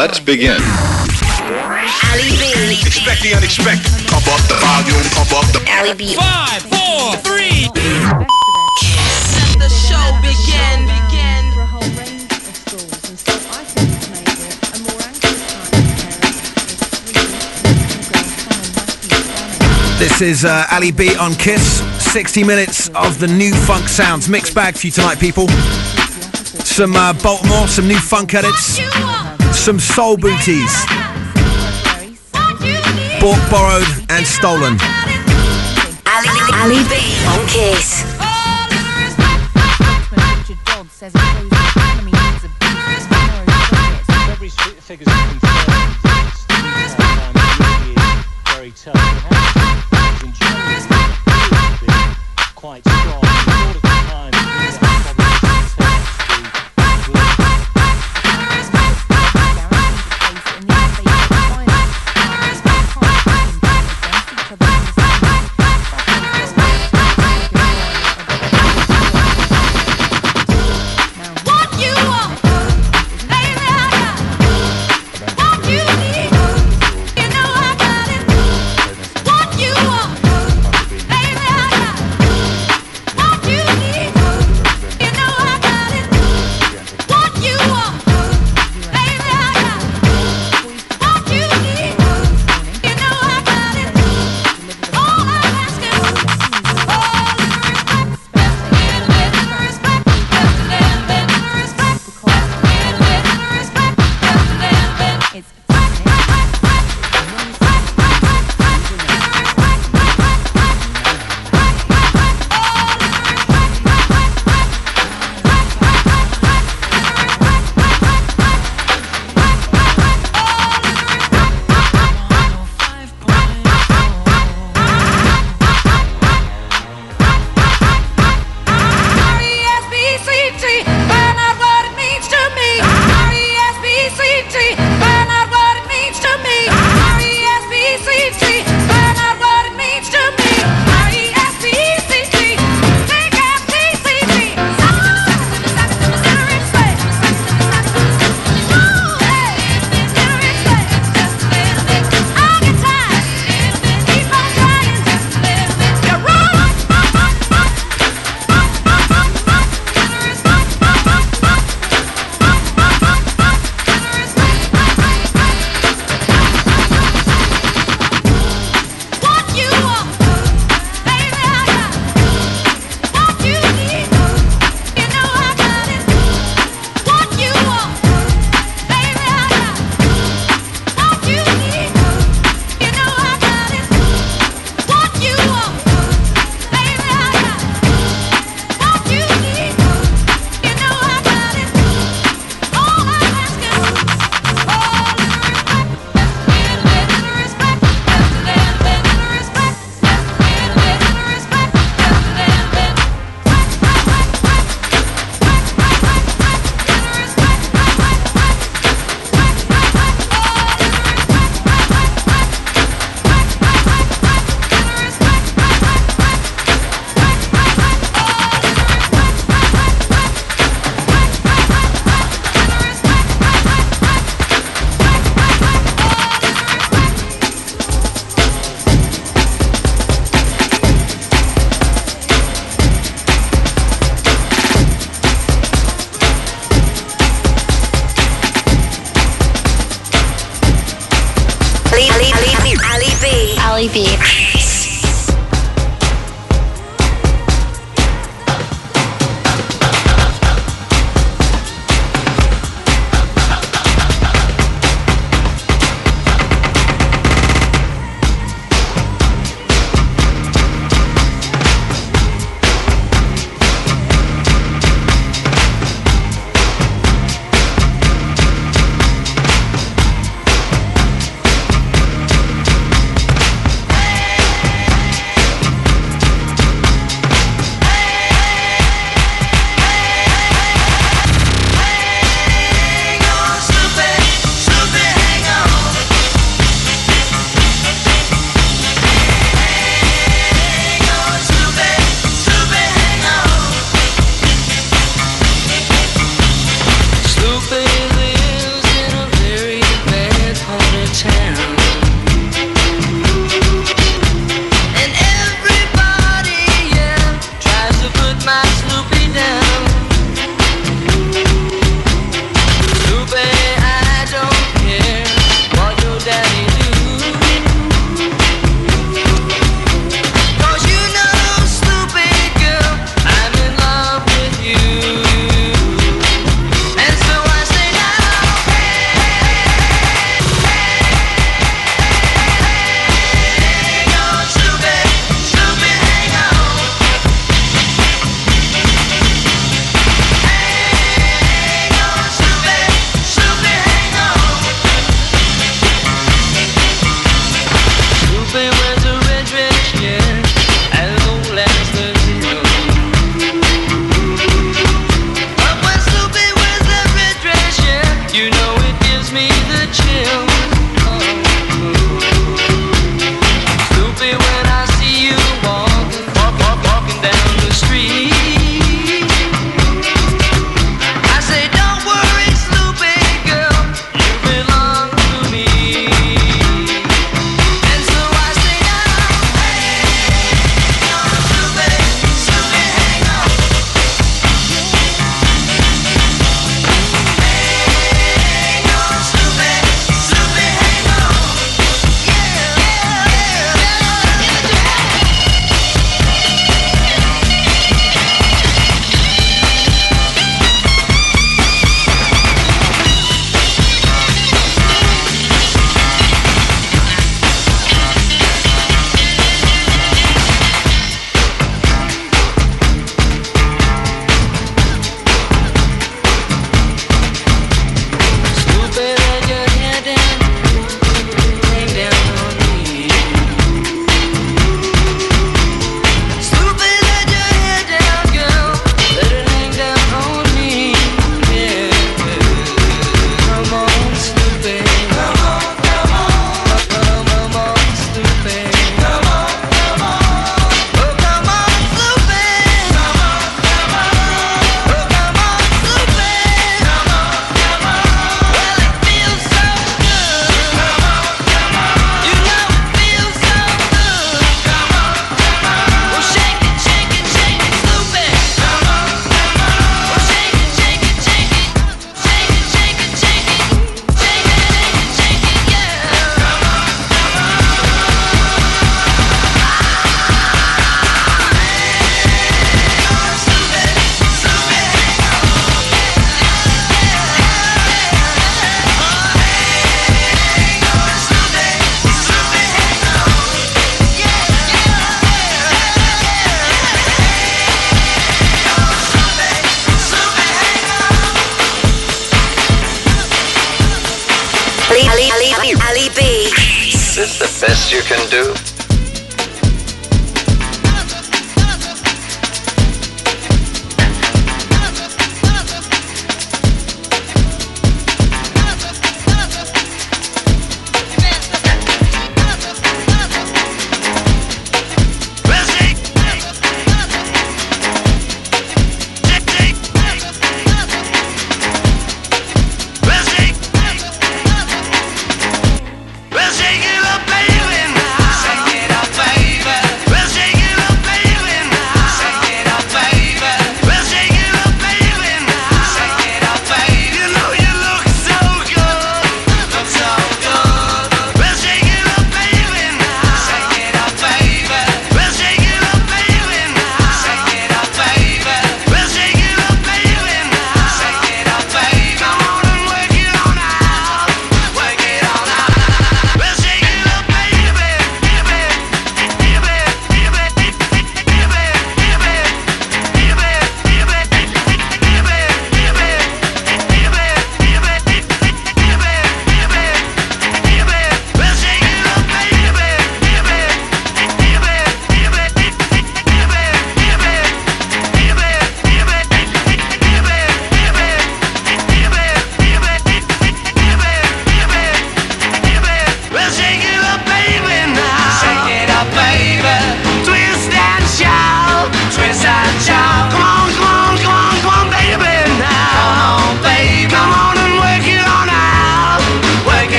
Let's begin. Ali B. Expect the unexpected. Pump up the volume. Pump up the. Ali B. Five, four, three. Let the show begin. This is uh, Ali B on Kiss. 60 minutes of the nu funk sounds. Mixed bag for you tonight, people. Some uh, Baltimore, some nu funk edits some soul booties. Bought, borrowed and stolen. Ali, Ali B on Kiss.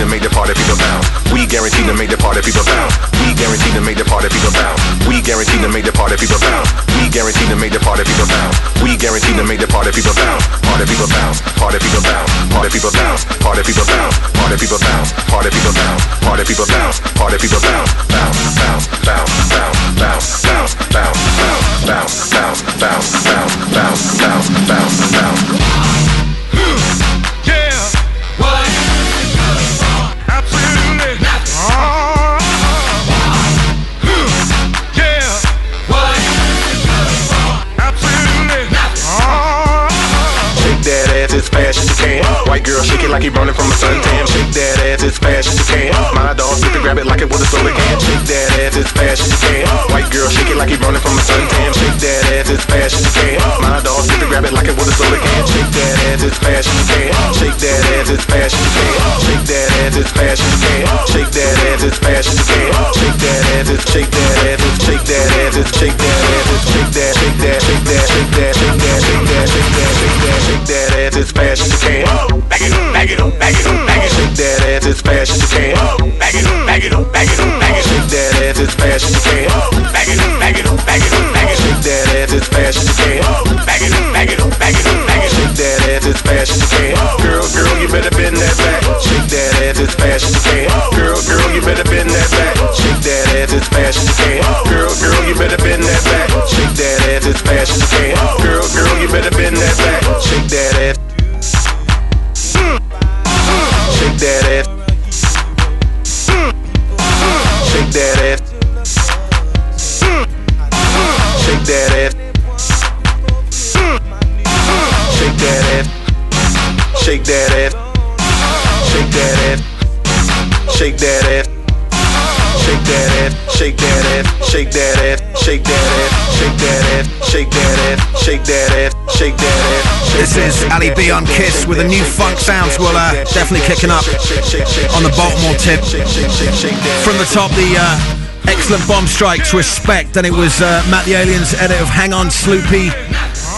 To make the party people bounce. We guarantee to make the party people bounce. We guarantee to make the party people bounce. We guarantee to make the party people bounce. We guarantee to make the party people bounce. We guarantee to make the party people bounce. Party people bounce. Party people bounce. Party people bounce. Party people bounce. Party people bounce. Party people bounce. Party people bounce. Party people bounce. Bounce, bounce, bounce, bounce, bounce, bounce, bounce, bounce, bounce, bounce, bounce, bounce, bounce, bounce, bounce. White girl, shake it like you running from a suntan. Shake that ass as fast as you can. My dog, sit to grab it like it was a can. Shake that ass as fast as you can. White girl, shake it like you running from a suntan. Shake that ass as fast as you can. My dog, sit to grab it like it was a can. Shake that ass as fast as you can. Shake that ass as fast as you can. Shake that ass as fast as you can. Shake that ass as fast as you can. Shake that ass as shake that ass as shake that ass as shake that ass as shake that shake that shake that best you can. Ali B on Kiss with a nu funk sounds. Well, uh, definitely kicking up on the Baltimore tip. From the top, the uh, excellent bomb strikes, respect, and it was uh, Matt the Alien's edit of Hang On Sloopy,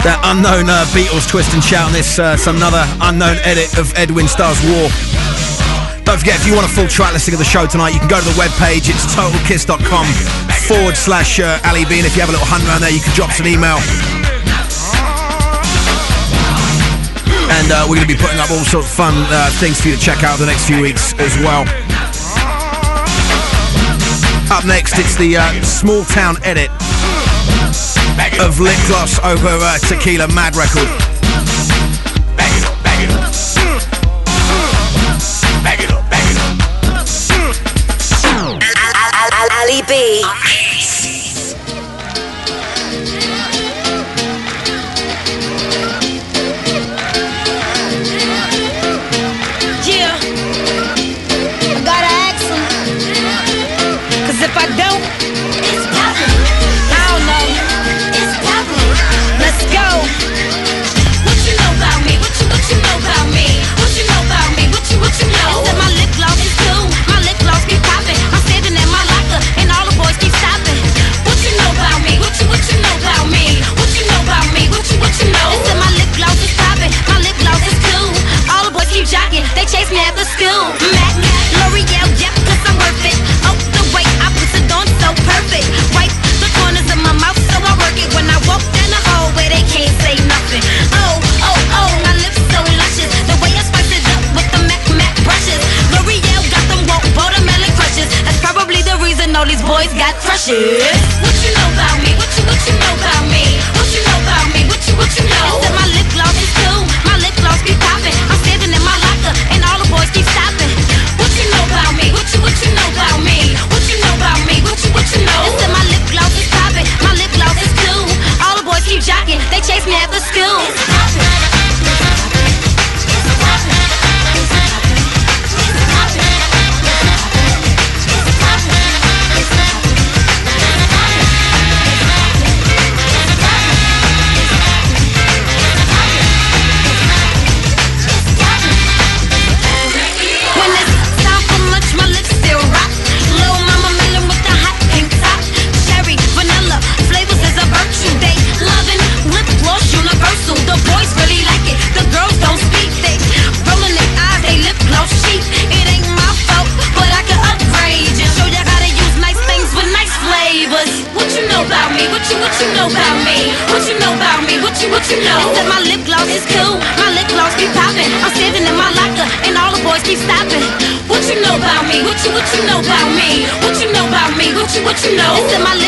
that unknown uh, Beatles twist and shout, and this uh, some another unknown edit of Edwin Starr's War. Don't forget, if you want a full track listing of the show tonight, you can go to the webpage. It's totalkiss.com forward slash uh, Ali B. And if you have a little hunt around there, you can drop us an email. And uh, we're going to be putting up all sorts of fun uh, things for you to check out the next few weeks as well. Up next, it's the uh, small town edit of Lip Gloss over uh, Tequila Mad Record. All oh, the way i put it don't so perfect white look on as my mouth so i work it when i walk and all where they can't say nothing no oh oh my lips so luscious the way it's my bitch with the mac mac brushes lorelle got them what automatic brushes that's probably the reason all these boys got crushes. What you know about me? What you what you know about me? What you know about me? What you what you know? jockin', they chase me after school. Know? They said my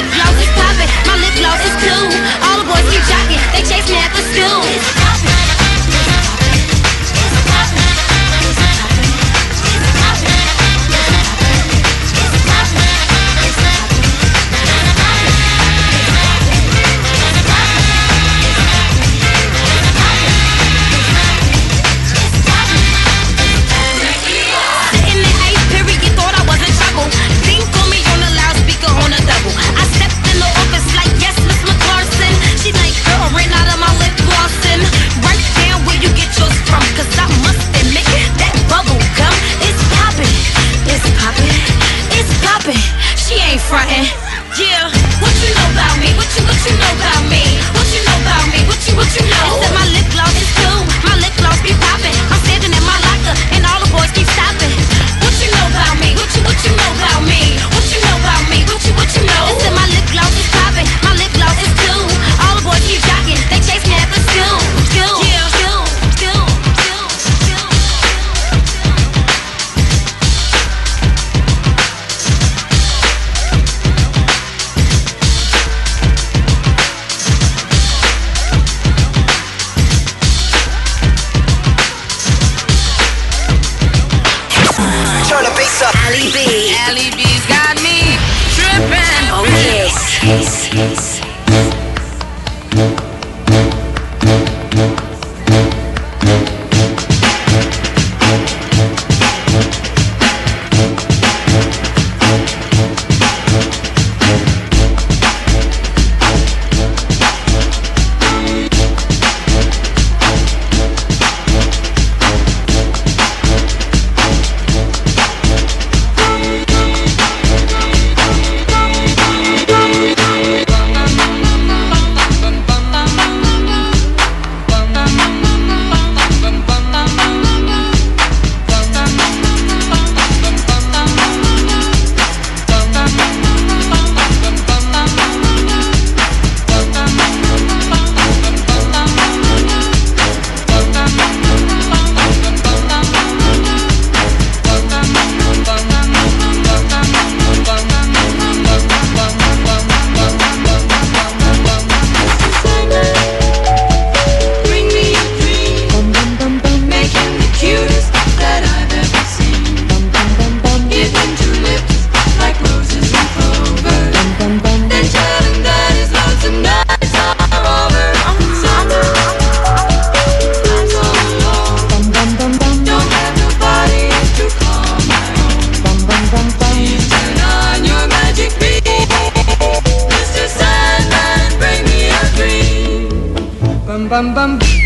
Bum bum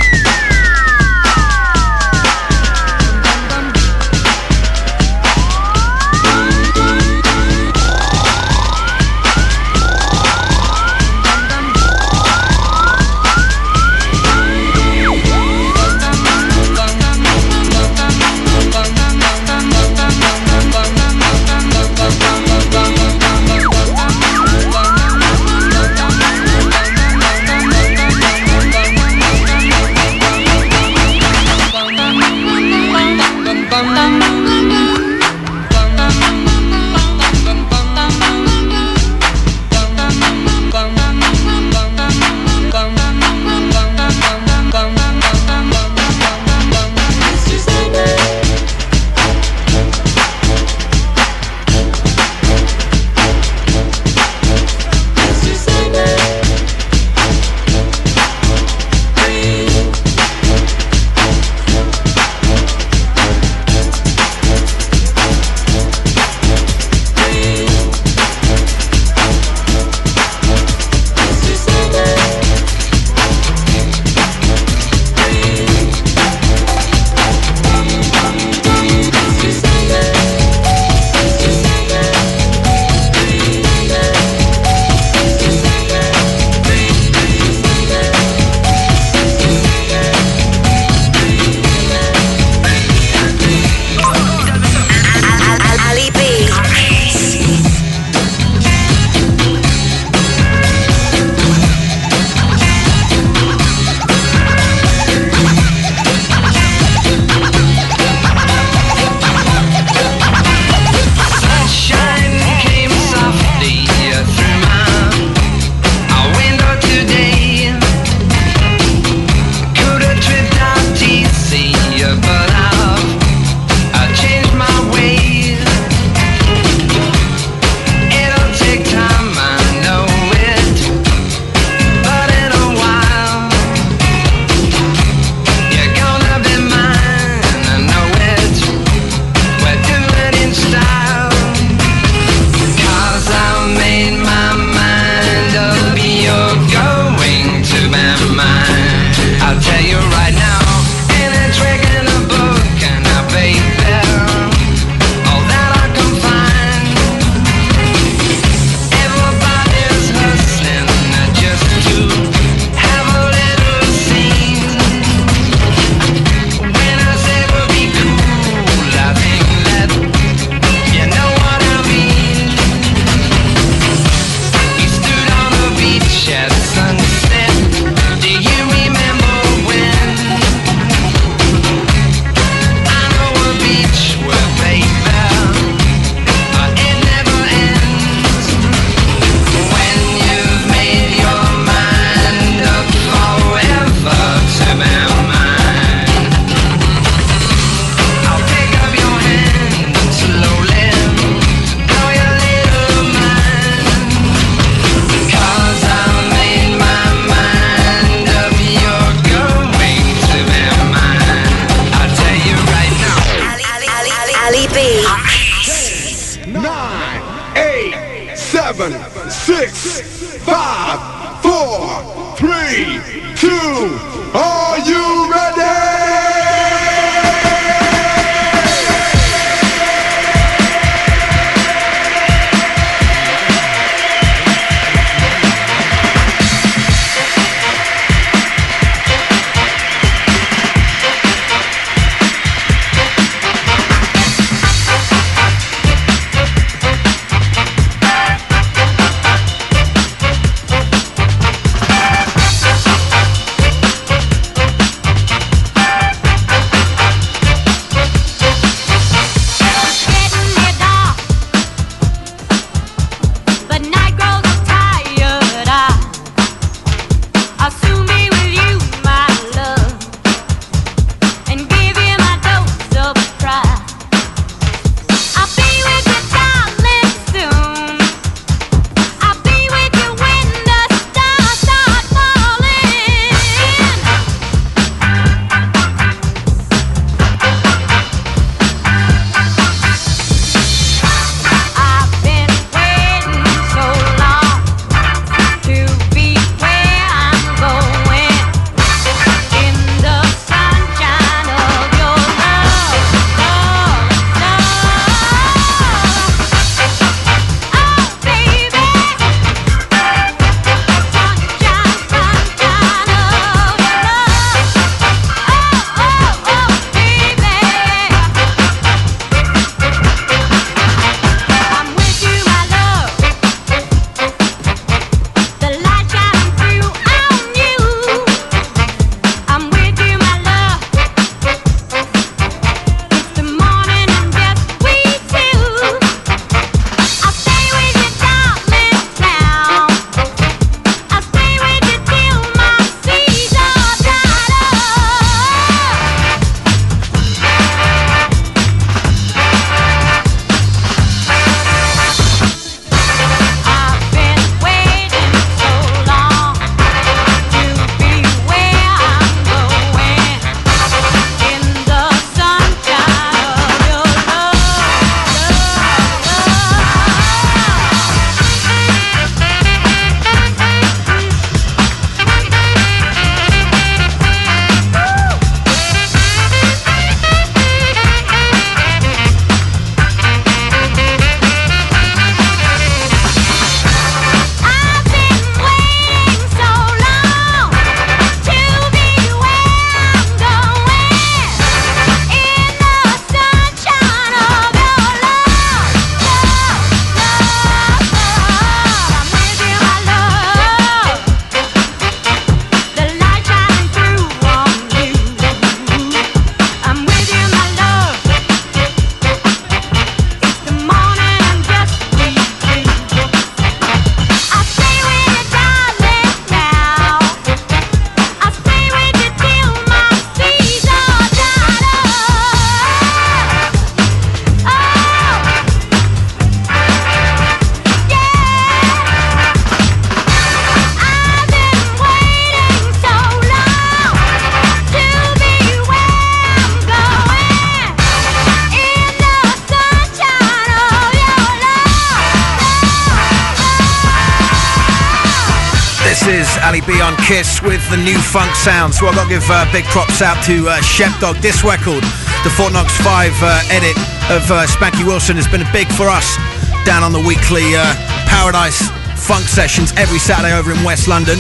the nu funk sound. So I've got to give uh, big props out to uh, Dog. This record, the Fort Knox 5 uh, edit of uh, Spanky Wilson, has been a big for us down on the weekly uh, Paradise Funk sessions every Saturday over in West London.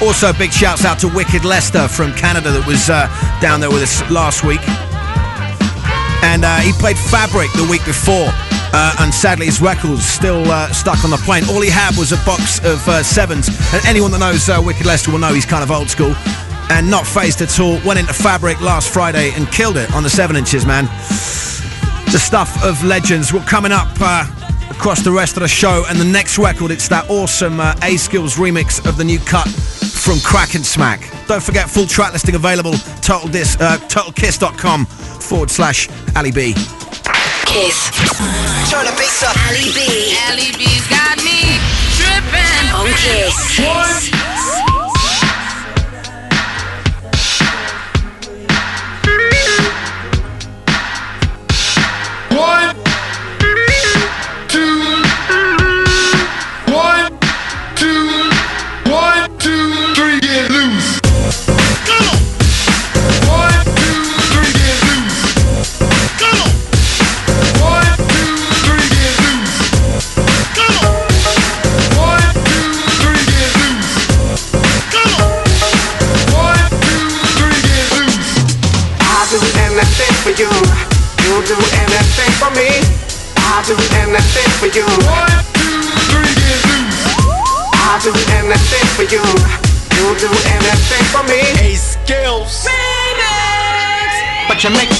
Also, big shouts out to Wicked Lester from Canada that was uh, down there with us last week. And he played Fabric the week before. Uh, and sadly, his record's still uh, stuck on the plane. All he had was a box of uh, sevens. And anyone that knows uh, Wicked Lester will know he's kind of old school and not phased at all. Went into Fabric last Friday and killed it on the seven inches, man. The stuff of legends. Well, coming up across the rest of the show and the next record, it's that awesome A-Skillz remix of the new cut from Krak and Smak. Don't forget, full track listing available. Total dis, uh, TotalKiss.com forward slash Ali B. Kiss. Turn the bass up. Ali B. Ali B's got me tripping. On Kiss. One, two, one, you make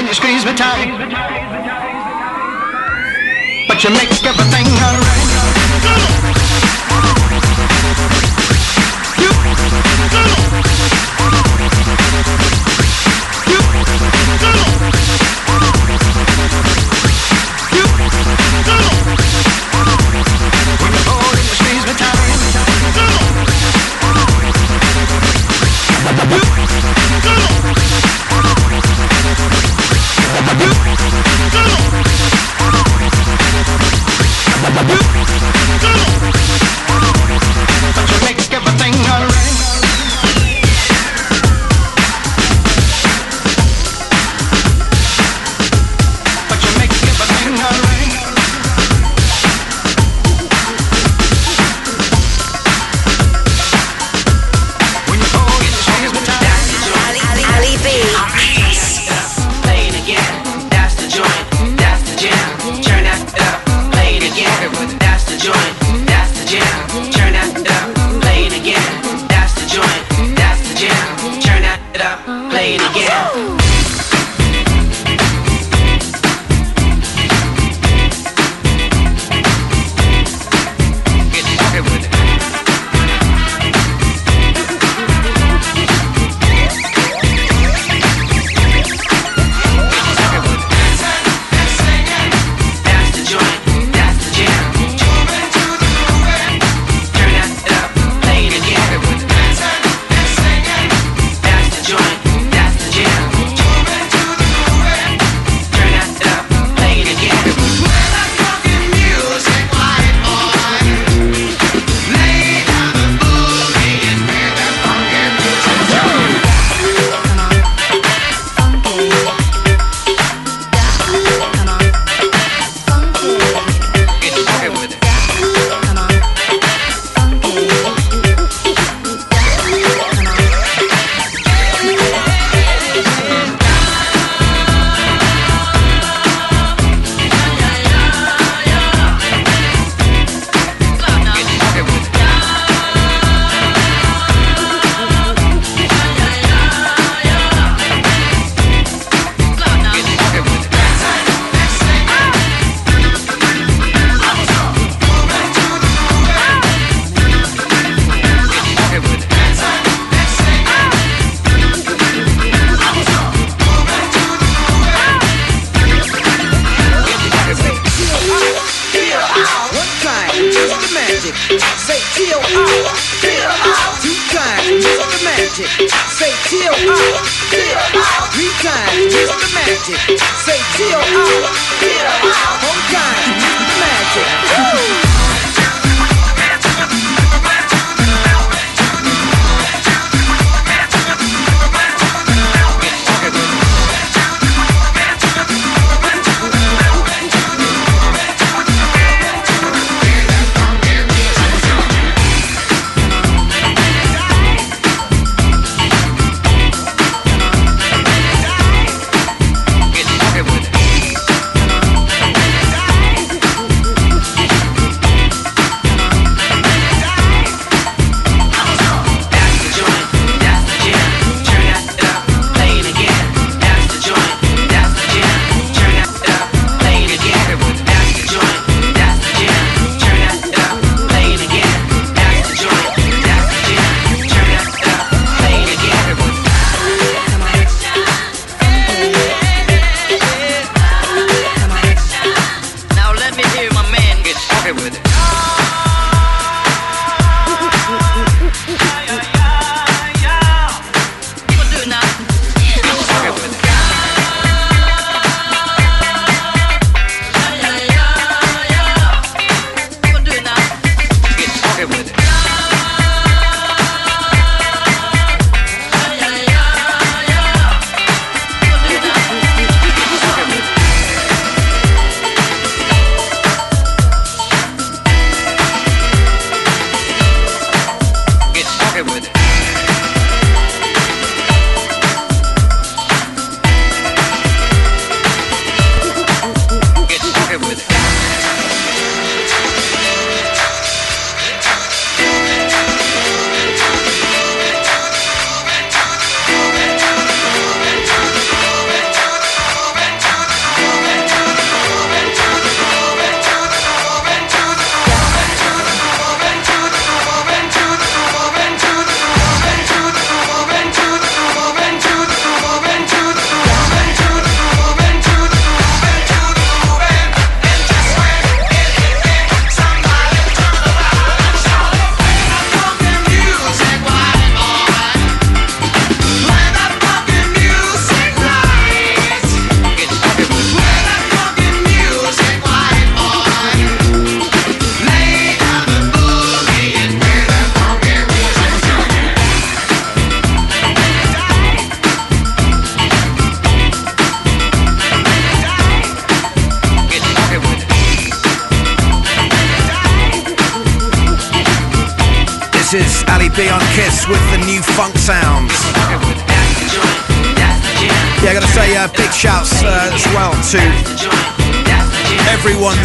and you squeeze me tight. But you make everything alright.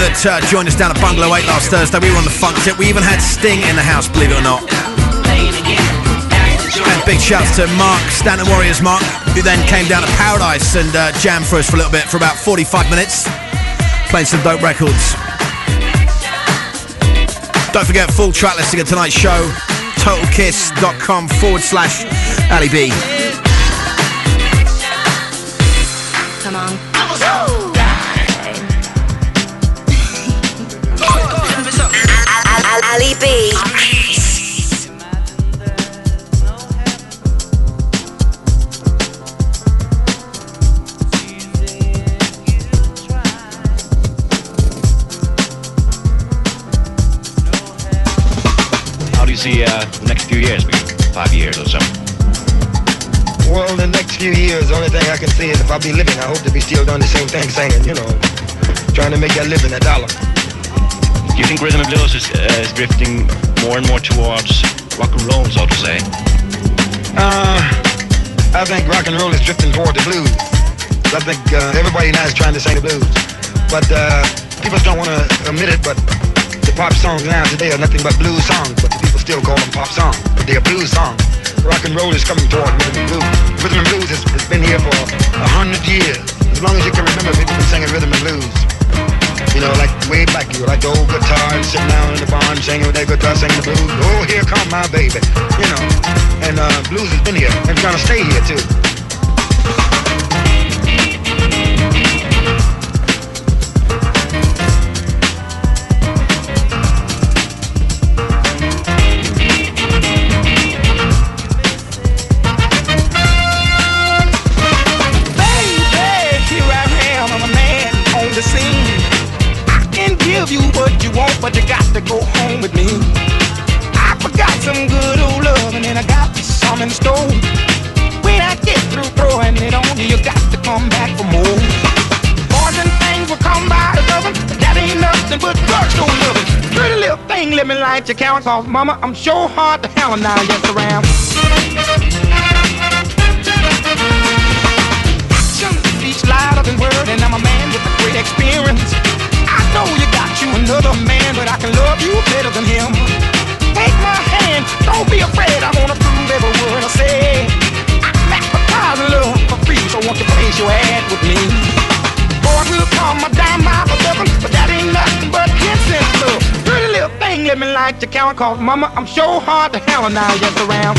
That uh, joined us down at Bungalow 8 last Thursday. We were on the funk tip. We even had Sting in the house, believe it or not. And big shouts to Mark, Stanton Warriors Mark, who then came down to Paradise and uh, jammed for us for a little bit for about 45 minutes, playing some dope records. Don't forget full track listing of tonight's show, totalkiss.com forward slash Ali B. see uh, the next few years, maybe five years or so? Well, the next few years, the only thing I can see is if I'll be living, I hope to be still doing the same thing, singing, you know, trying to make that living, a dollar. Do you think rhythm and blues is, uh, is drifting more and more towards rock and roll, so to say? Uh, I think rock and roll is drifting toward the blues. I think uh, everybody now is trying to sing the blues. But uh, people don't want to admit it, but the pop songs now today are nothing but blues songs, but people still call them pop songs, but they're blues songs. Rock and roll is coming toward rhythm and blues. Rhythm and blues has, has been here for a hundred years. As long as you can remember, people been singing rhythm and blues. You know, like way back, you like the old guitar and sitting down in the barn singing with that guitar, singing the blues. Oh, here come my baby. You know, and uh, blues has been here and gonna stay here too. Count, cause mama, I'm sure hard to hell now just around. Action speaks louder than word, and I'm a man with a great experience. I know you got you another man, but I can love you better than him. Take my hand, don't be afraid, I'm gonna prove every word I say. I'm advertising love for free, so won't you place your ad with me? Call my dime by the but that ain't nothing but. Pretty little thing, me light your count, cause mama, I'm sure hard to hell now around.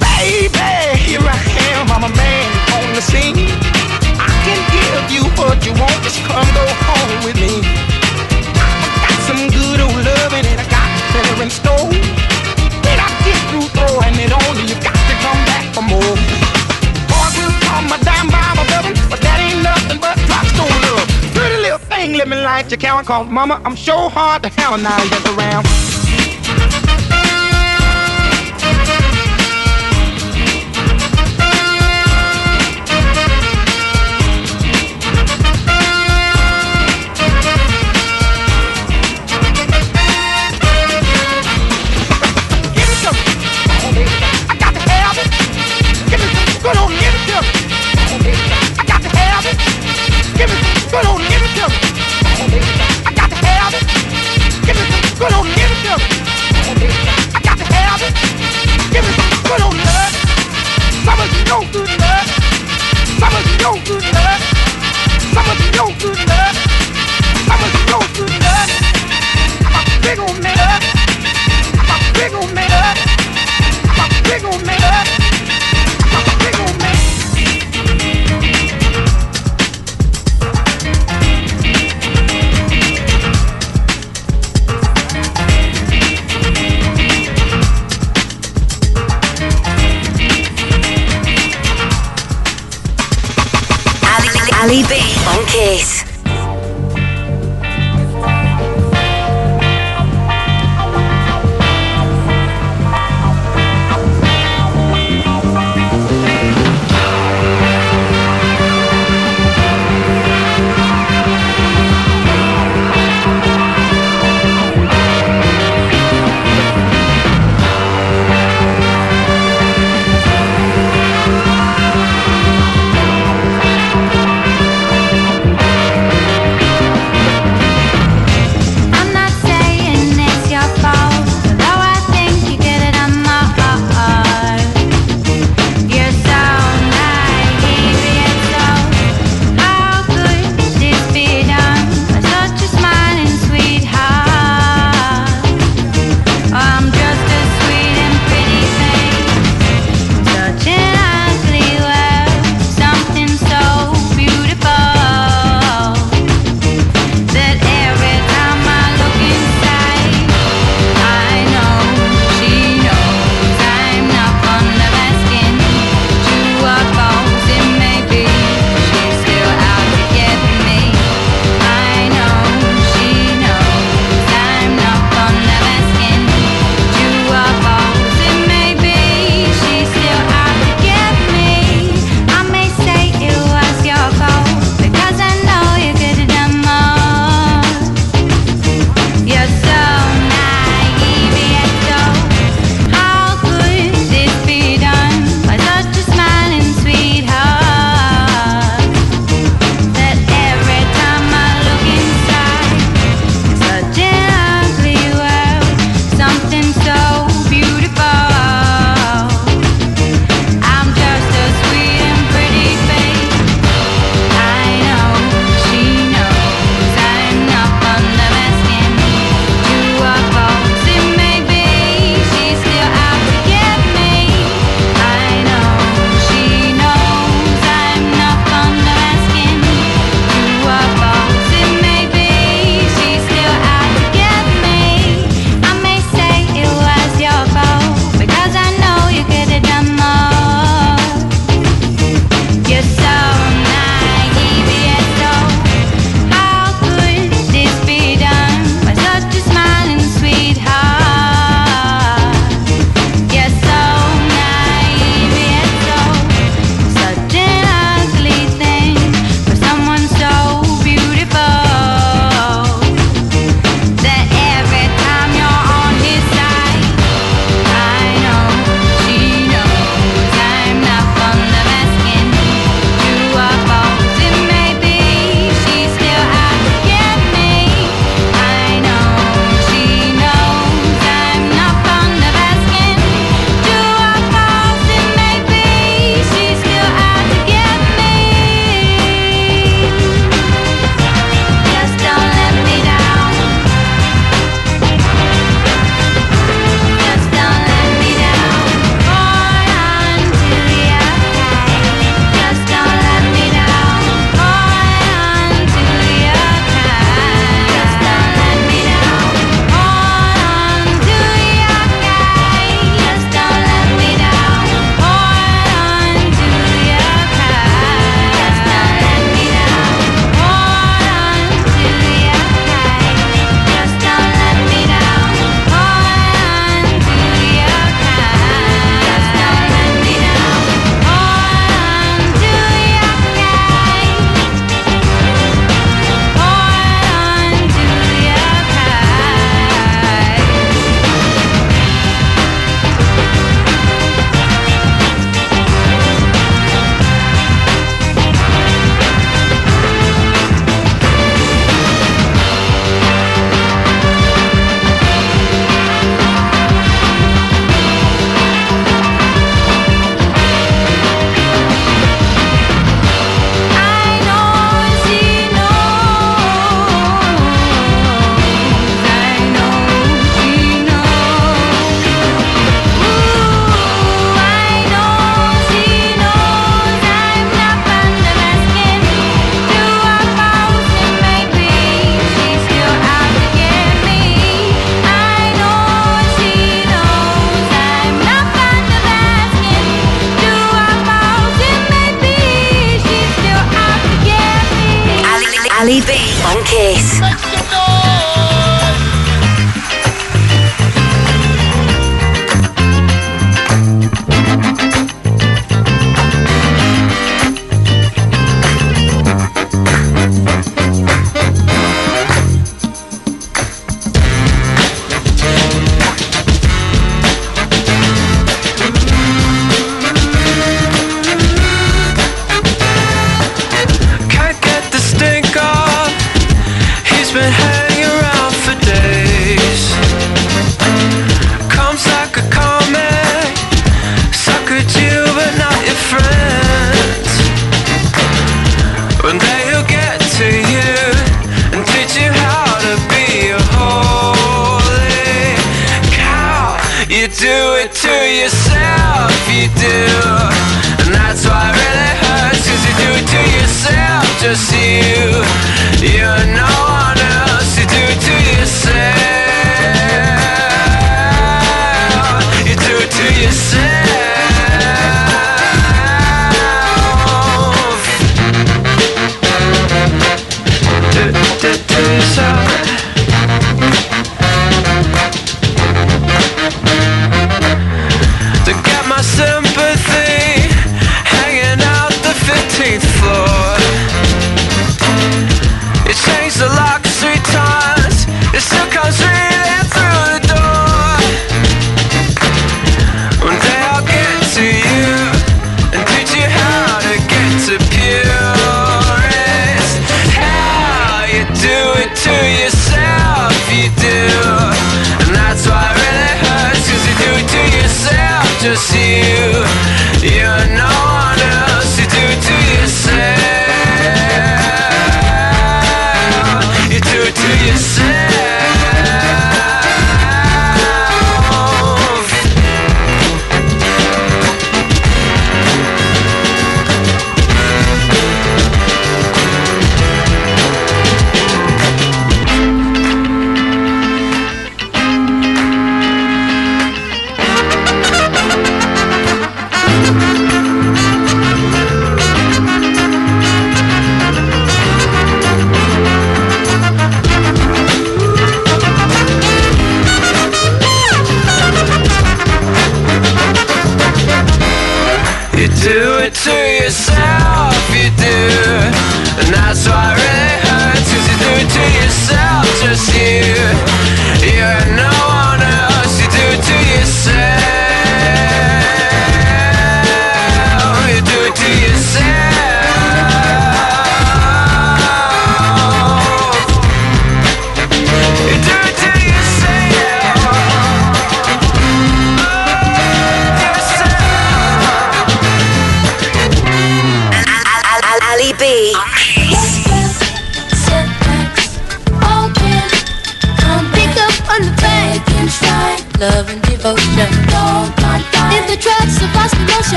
Baby, here I am, I'm a man on the scene. I can give you what you want, just come go home with me. Me light your count, cause mama, I'm sure hard to hell now just around.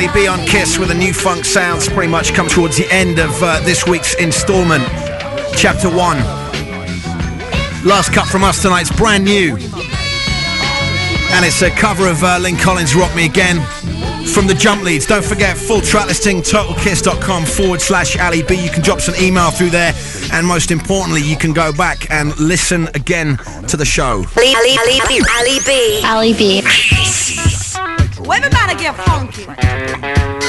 This is Ali B on Kiss with a new funk sounds. Pretty much come towards the end of uh, this week's instalment, chapter one. Last cut from us tonight's brand new, and it's a cover of uh, Lynn Collins' "Rock Me Again" from the Jump Leads. Don't forget full track listing totalkiss.com forward slash Ali B. You can drop us an email through there, and most importantly, you can go back and listen again to the show. Ali, Ali, Ali, Ali B. Ali B. Everybody get funky.